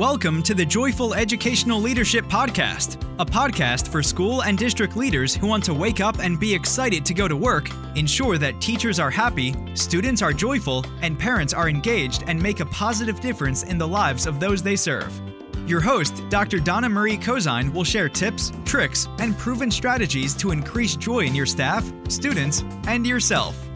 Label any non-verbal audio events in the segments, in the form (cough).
Welcome to the Joyful Educational Leadership Podcast, a podcast for school and district leaders who want to wake up and be excited to go to work, ensure that teachers are happy, students are joyful, and parents are engaged and make a positive difference in the lives of those they serve. Your host, Dr. Donna Marie Cozine, will share tips, tricks, and proven strategies to increase joy in your staff, students, and yourself.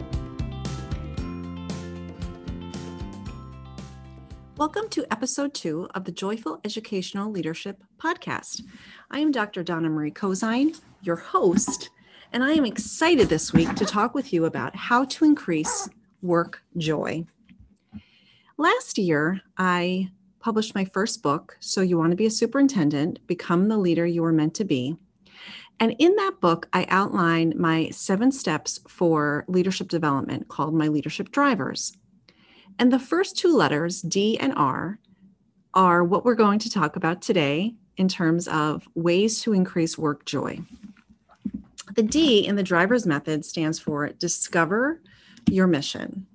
Welcome to episode two of the Joyful Educational Leadership Podcast. I am Dr. Donna Marie Cozine, your host, and I am excited this week to talk with you about how to increase work joy. Last year, I published my first book, So You Want to Be a Superintendent Become the Leader You Are Meant to Be. And in that book, I outline my seven steps for leadership development called my leadership drivers. And the first two letters, D and R, are what we're going to talk about today in terms of ways to increase work joy. The D in the driver's method stands for discover your mission,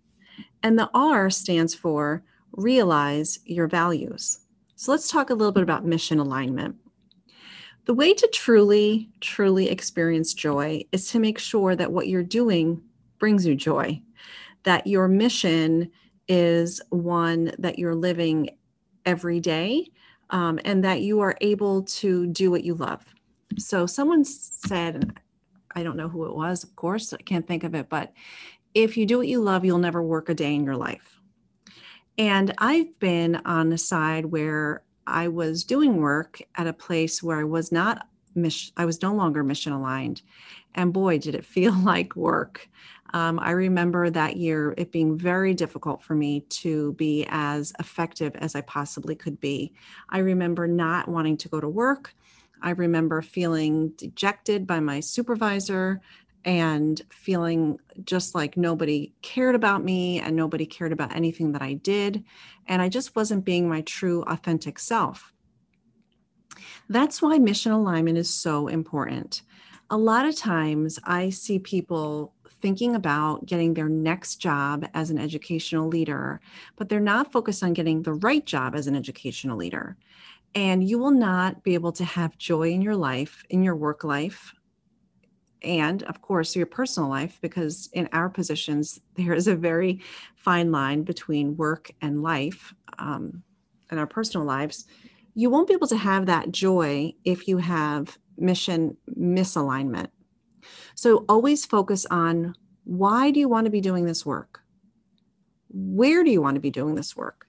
and the R stands for realize your values. So let's talk a little bit about mission alignment. The way to truly, truly experience joy is to make sure that what you're doing brings you joy, that your mission is one that you're living every day um, and that you are able to do what you love. So, someone said, I don't know who it was, of course, I can't think of it, but if you do what you love, you'll never work a day in your life. And I've been on the side where I was doing work at a place where I was not I was no longer mission aligned. And boy, did it (laughs) feel like work. Um, I remember that year it being very difficult for me to be as effective as I possibly could be. I remember not wanting to go to work. I remember feeling dejected by my supervisor and feeling just like nobody cared about me and nobody cared about anything that I did. And I just wasn't being my true, authentic self. That's why mission alignment is so important. A lot of times I see people thinking about getting their next job as an educational leader, but they're not focused on getting the right job as an educational leader. And you will not be able to have joy in your life, in your work life, and of course your personal life, because in our positions, there is a very fine line between work and life um, and our personal lives. You won't be able to have that joy if you have mission misalignment so always focus on why do you want to be doing this work? Where do you want to be doing this work?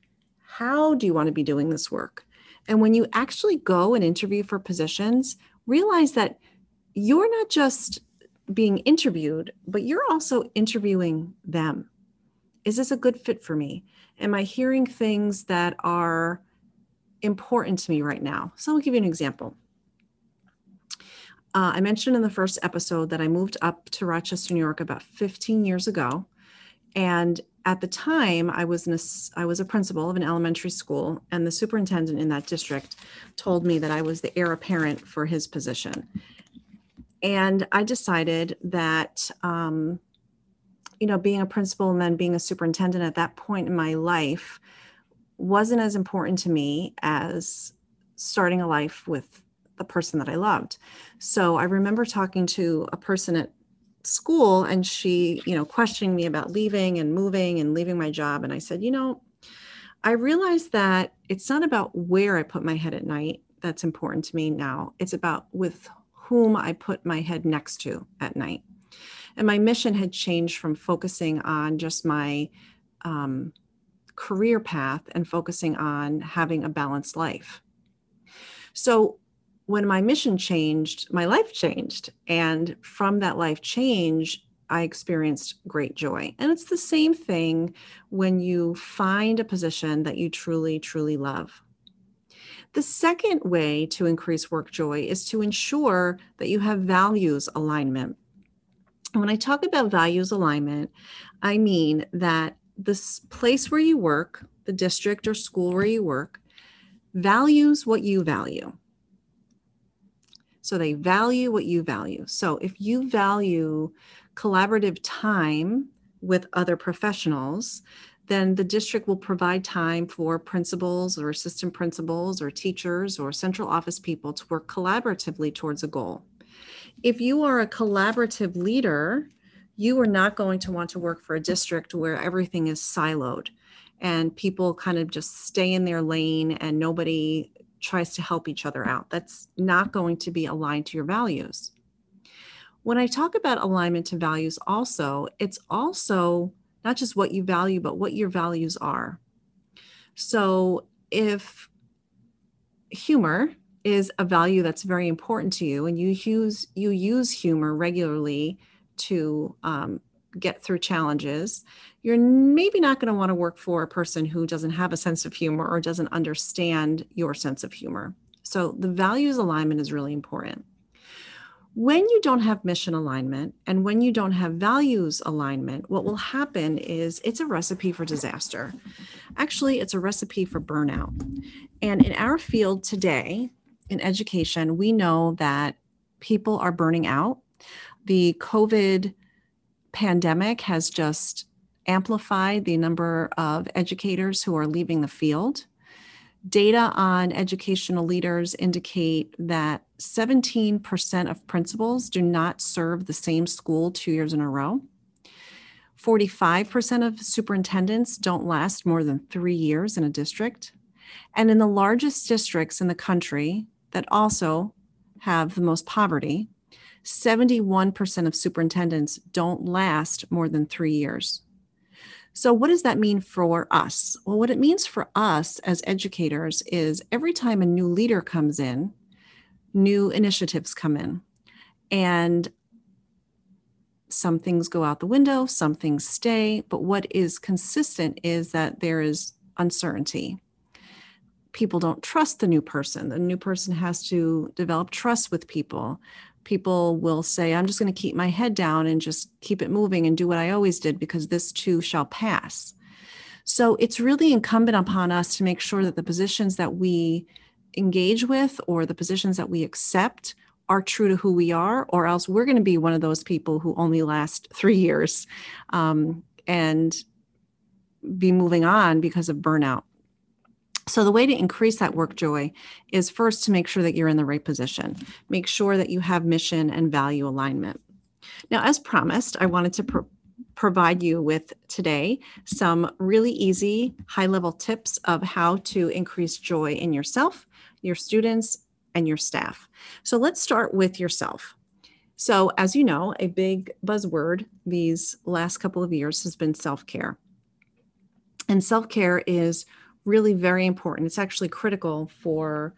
How do you want to be doing this work? And when you actually go and interview for positions, realize that you're not just being interviewed, but you're also interviewing them. Is this a good fit for me? Am I hearing things that are important to me right now? So I'll give you an example. Uh, I mentioned in the first episode that I moved up to Rochester, New York about 15 years ago. And at the time, I was, in a, I was a principal of an elementary school, and the superintendent in that district told me that I was the heir apparent for his position. And I decided that, um, you know, being a principal and then being a superintendent at that point in my life wasn't as important to me as starting a life with the person that I loved. So I remember talking to a person at school and she, you know, questioning me about leaving and moving and leaving my job. And I said, you know, I realized that it's not about where I put my head at night that's important to me now. It's about with whom I put my head next to at night. And my mission had changed from focusing on just my um, career path and focusing on having a balanced life. So when my mission changed, my life changed. And from that life change, I experienced great joy. And it's the same thing when you find a position that you truly, truly love. The second way to increase work joy is to ensure that you have values alignment. And when I talk about values alignment, I mean that this place where you work, the district or school where you work, values what you value. So they value what you value. So if you value collaborative time with other professionals, then the district will provide time for principals or assistant principals or teachers or central office people to work collaboratively towards a goal. If you are a collaborative leader, you are not going to want to work for a district where everything is siloed and people kind of just stay in their lane and nobody tries to help each other out. That's not going to be aligned to your values. When I talk about alignment to values, also, it's also not just what you value, but what your values are. So if humor is a value that's very important to you and you use you use humor regularly to um, get through challenges you're maybe not going to want to work for a person who doesn't have a sense of humor or doesn't understand your sense of humor so the values alignment is really important when you don't have mission alignment and when you don't have values alignment, what will happen is it's a recipe for disaster. Actually, it's a recipe for burnout. And in our field today, in education, we know that people are burning out. The COVID pandemic has just amplified the number of educators who are leaving the field. Data on educational leaders indicate that 17% of principals do not serve the same school two years in a row. 45% of superintendents don't last more than three years in a district. And in the largest districts in the country that also have the most poverty, 71% of superintendents don't last more than three years. So, what does that mean for us? Well, what it means for us as educators is every time a new leader comes in, new initiatives come in. And some things go out the window, some things stay. But what is consistent is that there is uncertainty. People don't trust the new person. The new person has to develop trust with people people will say, I'm just going to keep my head down and just keep it moving and do what I always did because this too shall pass. So it's really incumbent upon us to make sure that the positions that we engage with or the positions that we accept are true to who we are, or else we're going to be one of those people who only last three years um, and be moving on because of burnout. So, the way to increase that work joy is first to make sure that you're in the right position. Make sure that you have mission and value alignment. Now, as promised, I wanted to pro- provide you with today some really easy, high level tips of how to increase joy in yourself, your students, and your staff. So, let's start with yourself. So, as you know, a big buzzword these last couple of years has been self care. And self care is really very important. It's actually critical for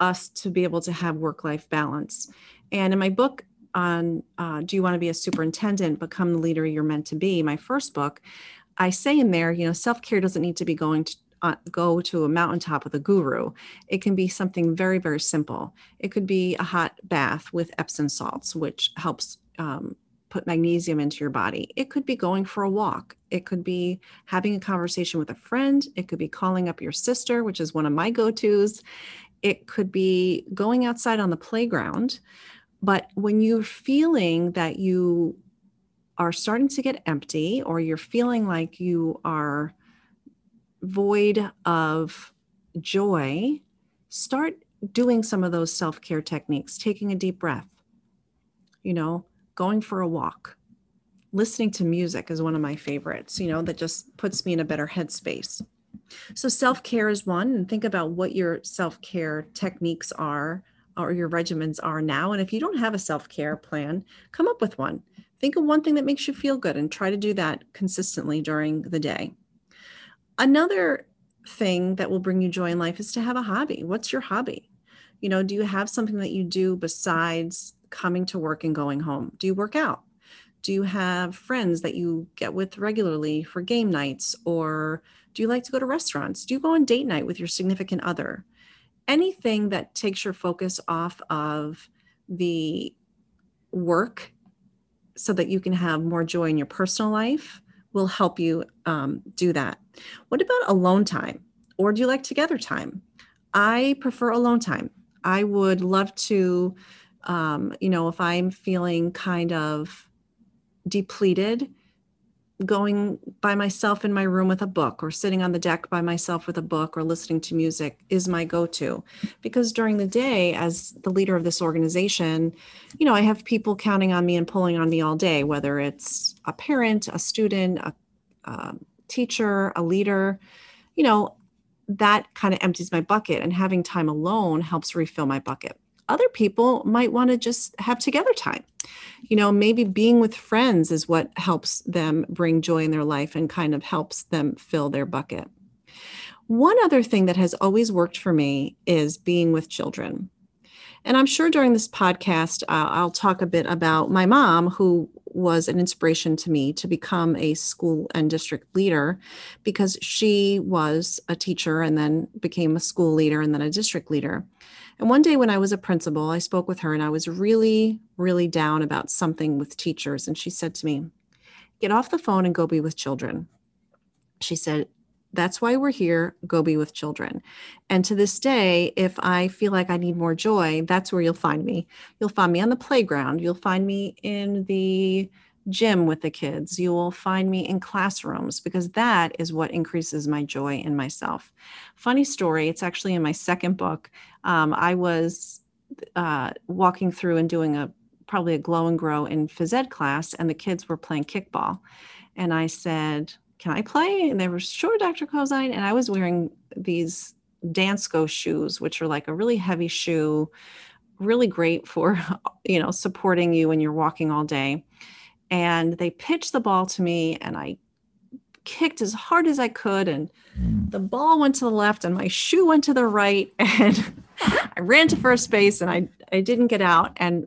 us to be able to have work life balance. And in my book on uh, So You Want to Be a Superintendent? Become the Leader You're Meant to Be, my first book, I say in there, you know, self care doesn't need to be going to uh, go to a mountaintop with a guru. It can be something very, very simple. It could be a hot bath with Epsom salts, which helps um, put magnesium into your body. It could be going for a walk. It could be having a conversation with a friend. It could be calling up your sister, which is one of my go tos. It could be going outside on the playground. But when you're feeling that you are starting to get empty or you're feeling like you are void of joy, start doing some of those self care techniques, taking a deep breath. You know, going for a walk, listening to music is one of my favorites, you know, that just puts me in a better headspace. So, self care is one, and think about what your self care techniques are or your regimens are now. And if you don't have a self care plan, come up with one. Think of one thing that makes you feel good and try to do that consistently during the day. Another thing that will bring you joy in life is to have a hobby. What's your hobby? You know, do you have something that you do besides coming to work and going home? Do you work out? Do you have friends that you get with regularly for game nights? Or do you like to go to restaurants? Do you go on date night with your significant other? Anything that takes your focus off of the work so that you can have more joy in your personal life will help you um, do that. What about alone time? Or do you like together time? I prefer alone time. I would love to um, you know, if I'm feeling kind of depleted, going by myself in my room with a book or sitting on the deck by myself with a book or listening to music is my go-to. Because during the day as the leader of this organization you know i have people counting on me and pulling on me all day whether it's a parent a student a, a teacher a leader you know that kind of empties my bucket and having time alone helps refill my bucket other people might want to just have together time. You know, maybe being with friends is what helps them bring joy in their life and kind of helps them fill their bucket. One other thing that has always worked for me is being with children. And I'm sure during this podcast, uh, I'll talk a bit about my mom, who was an inspiration to me to become a school and district leader because she was a teacher and then became a school leader and then a district leader. And one day when I was a principal, I spoke with her and I was really, really down about something with teachers. And she said to me, Get off the phone and go be with children. She said, That's why we're here. Go be with children. And to this day, if I feel like I need more joy, that's where you'll find me. You'll find me on the playground. You'll find me in the gym with the kids. You will find me in classrooms because that is what increases my joy in myself. Funny story, it's actually in my second book. Um, I was uh, walking through and doing a probably a glow and grow in phys ed class, and the kids were playing kickball. And I said, Can I play? And they were, Sure, Dr. Cozine. And I was wearing these Dansko shoes, which are like a really heavy shoe, really great for, (laughs) you know, supporting you when you're walking all day and they pitched the ball to me and I kicked as hard as I could and mm. the ball went to the left and my shoe went to the right (laughs) and I ran to first base and I I didn't get out and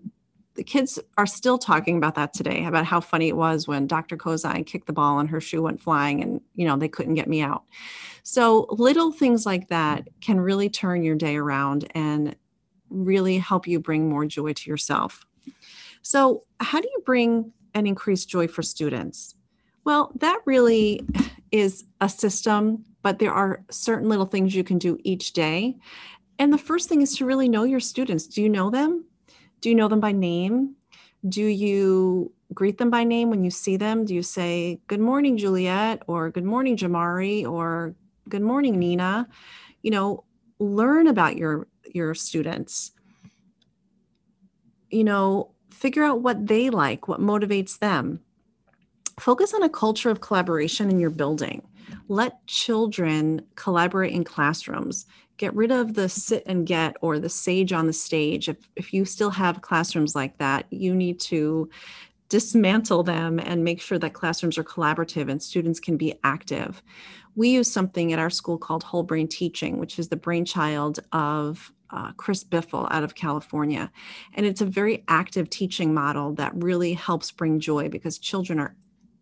the kids are still talking about that today about how funny it was when Dr. Cozine kicked the ball and her shoe went flying and you know they couldn't get me out. So little things like that can really turn your day around and really help you bring more joy to yourself. So, how do you bring and increase joy for students? Well, that really is a system, but there are certain little things you can do each day. And the first thing is to really know your students. Do you know them? Do you know them by name? Do you greet them by name when you see them? Do you say, Good morning, Juliet, or Good morning, Jamari, or Good morning, Nina? You know, learn about your your students. You know, figure out what they like, what motivates them. Focus on a culture of collaboration in your building. Let children collaborate in classrooms. Get rid of the sit and get or the sage on the stage. If, if you still have classrooms like that, you need to dismantle them and make sure that classrooms are collaborative and students can be active. We use something at our school called whole brain teaching, which is the brainchild of uh, Chris Biffle out of California. And it's a very active teaching model that really helps bring joy because children are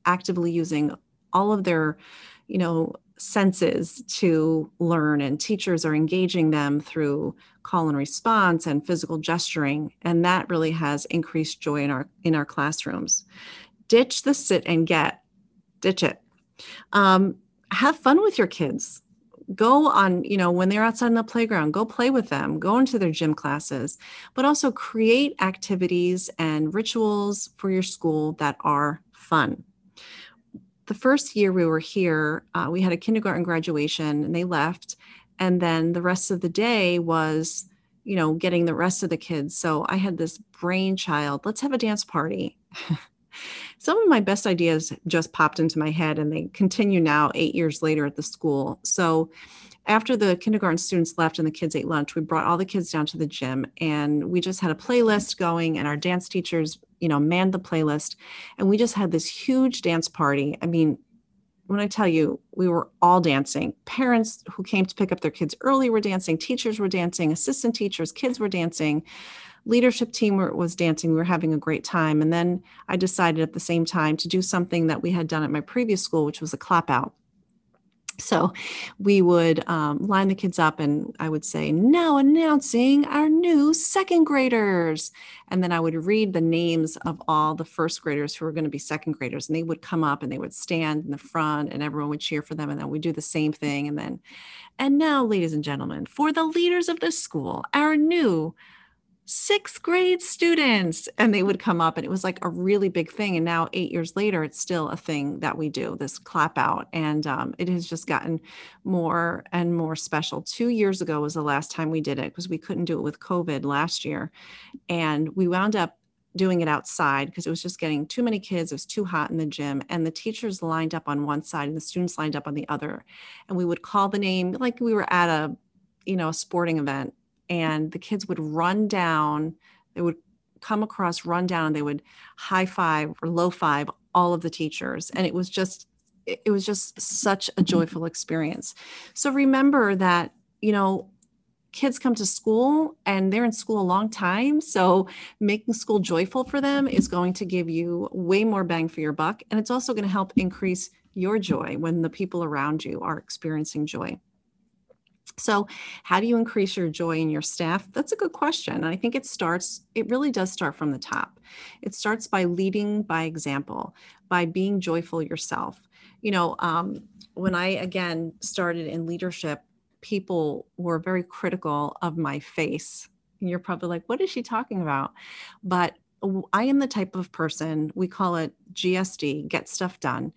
actively using all of their, you know, senses to learn and teachers are engaging them through call and response and physical gesturing. And that really has increased joy in our in our classrooms. Ditch the sit and get ditch it. Um, have fun with your kids go on you know when they're outside in the playground go play with them go into their gym classes but also create activities and rituals for your school that are fun. The first year we were here uh, we had a kindergarten graduation and they left and then the rest of the day was you know getting the rest of the kids. So i had this brainchild let's have a dance party (laughs) some of my best ideas just popped into my head and they continue now eight years later at the school. So after the kindergarten students left and the kids ate lunch, we brought all the kids down to the gym and we just had a playlist going and our dance teachers, you know, manned the playlist and we just had this huge dance party. I mean, when I tell you, we were all dancing. Parents who came to pick up their kids early were dancing, teachers were dancing, assistant teachers, kids were dancing leadership team was dancing. We were having a great time. And then I decided at the same time to do something that we had done at my previous school, which was a clap out. So we would um, line the kids up and I would say, now announcing our new second graders. And then I would read the names of all the first graders who were going to be second graders. And they would come up and they would stand in the front and everyone would cheer for them. And then we'd do the same thing. And then, and now, ladies and gentlemen, for the leaders of this school, our new sixth grade students and they would come up and it was like a really big thing and now eight years later it's still a thing that we do this clap out and um, it has just gotten more and more special two years ago was the last time we did it because we couldn't do it with covid last year and we wound up doing it outside because it was just getting too many kids. It was too hot in the gym. And the teachers lined up on one side and the students lined up on the other. And we would call the name like we were at a, you know, a sporting event. And the kids would run down, they would come across, run down, and they would high five or low five all of the teachers. And it was just, it was just such a joyful experience. So remember that, you know, kids come to school and they're in school a long time. So making school joyful for them is going to give you way more bang for your buck. And it's also going to help increase your joy when the people around you are experiencing joy. So, how do you increase your joy in your staff? That's a good question. And I think it starts, it really does start from the top. It starts by leading by example, by being joyful yourself. You know, um, when I again started in leadership, people were very critical of my face. And you're probably like, what is she talking about? But I am the type of person, we call it GSD, get stuff done.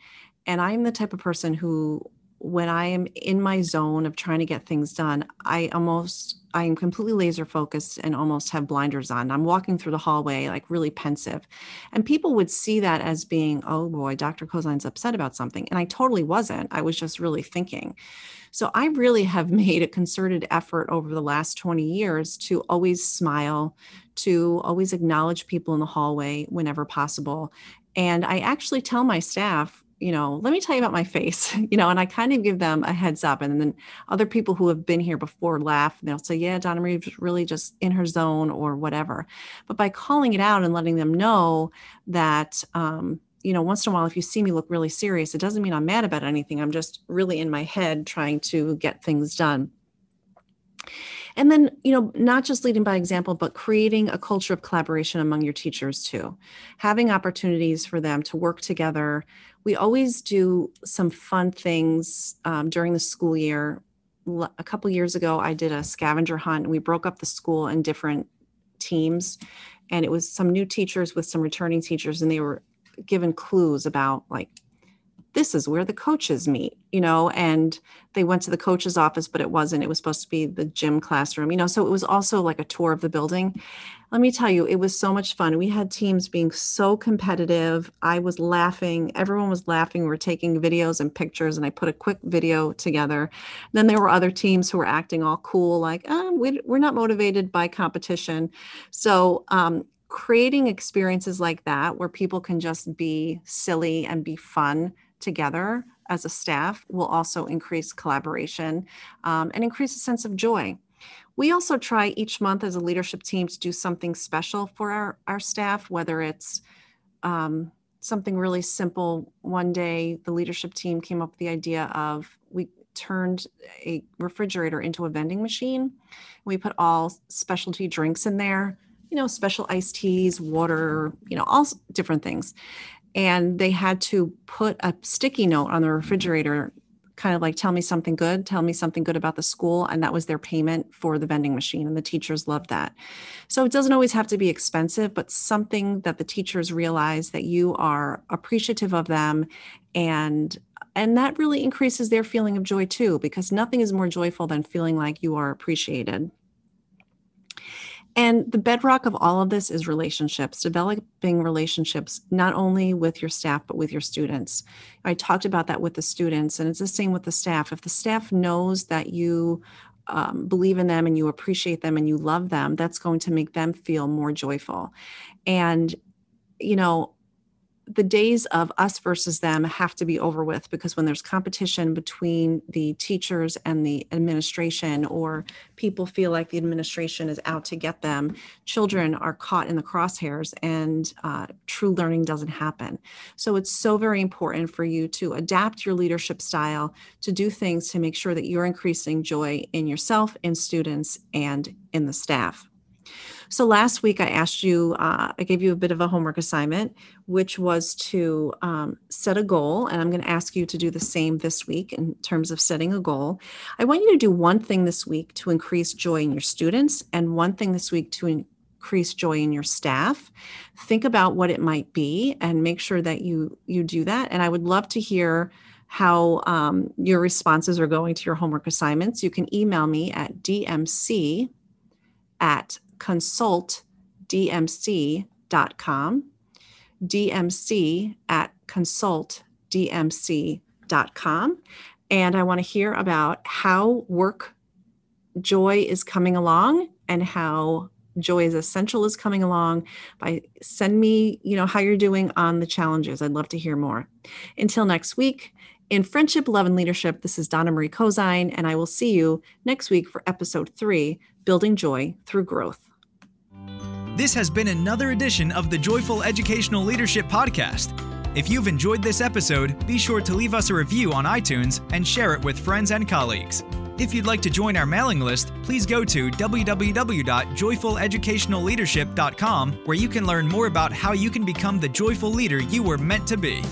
And I am the type of person who, when I am in my zone of trying to get things done, I almost, I am completely laser focused and almost have blinders on. I'm walking through the hallway like really pensive. And people would see that as being, oh boy, Dr. Cozine's upset about something. And I totally wasn't. I was just really thinking. So I really have (laughs) made a concerted effort over the last 20 years to always smile, to always acknowledge people in the hallway whenever possible. And I actually tell my staff, you know, let me tell you about my face, (laughs) you know, and I kind of give them a heads up. And then other people who have been here before laugh and they'll say, yeah, Donna Marie's really just in her zone or whatever. But by calling it out and letting them know that, um, you know, once in a while, if you see me look really serious, it doesn't mean I'm mad about anything. I'm just really in my head trying to get things done. And then, you know, not just leading by example, but creating a culture of collaboration among your teachers too. Having opportunities for them to work together. We always do some fun things um, during the school year. A couple years ago, I did a scavenger hunt and we broke up the school in different teams. And it was some new teachers with some returning teachers, and they were given clues about like this is where the coaches meet you know and they went to the coach's office but it wasn't it was supposed to be the gym classroom you know so it was also like a tour of the building. Let me tell you it was so much fun. We had teams being so competitive. I was laughing everyone was laughing. We were taking videos and pictures and i put a quick video together. Then there were other teams who were acting all cool like oh, we, are not motivated by competition. So um, creating experiences like that where people can just be silly and be fun together as a staff will also increase collaboration um, and increase a sense of joy. We also try each month as a leadership team to do something special for our, our staff, whether it's um, something really simple. One day, the leadership team came up with the idea of we turned a refrigerator into a vending machine. We put all specialty drinks in there you know, special iced teas, water, you know, all different things. And they had to put a sticky note on the refrigerator, kind of like, tell me something good, tell me something good about the school. And that was their payment for the vending machine. And the teachers loved that. So it doesn't always have to be expensive, but something that the teachers realize that you are appreciative of them and and that really increases their feeling of joy too because nothing is more joyful than feeling like you are appreciated and the bedrock of all of this is relationships, developing relationships, not only with your staff, but with your students. I talked about that with the students, and it's the same with the staff. If the staff knows that you um, believe in them and you appreciate them and you love them, that's going to make them feel more joyful. And, you know, the days of us versus them have to be over with because when there's competition between the teachers and the administration or people feel like the administration is out to get them children are caught in the crosshairs and uh, true learning doesn't happen. So it's so very important for you to adapt your leadership style to do things to make sure that you're increasing joy in yourself in students and in the staff so last week I asked you, uh, I gave you a bit of a homework assignment, which was to um, set a goal. And I'm going to ask you to do the same this week in terms of setting a goal. I want you to do one thing this week to increase joy in your students and one thing this week to increase joy in your staff think about what it might be and make sure that you you do that and i would love to hear how um, your responses are going to your homework assignments you can email me at dmc at consultdmc.com dmc at consultdmc.com and i want to hear about how work joy is coming along and how joy is essential is coming along by send me you know how you're doing on the challenges. I'd love to hear more. Until next week in friendship love and leadership this is donna marie cozine and i will see you next week for episode three building joy through growth this has been another edition of the joyful educational leadership podcast if you've enjoyed this episode be sure to leave us a review on itunes and share it with friends and colleagues if you'd like to join our mailing list, please go to www.joyfuleducationalleadership.com where you can learn more about how you can become the joyful leader you were meant to be.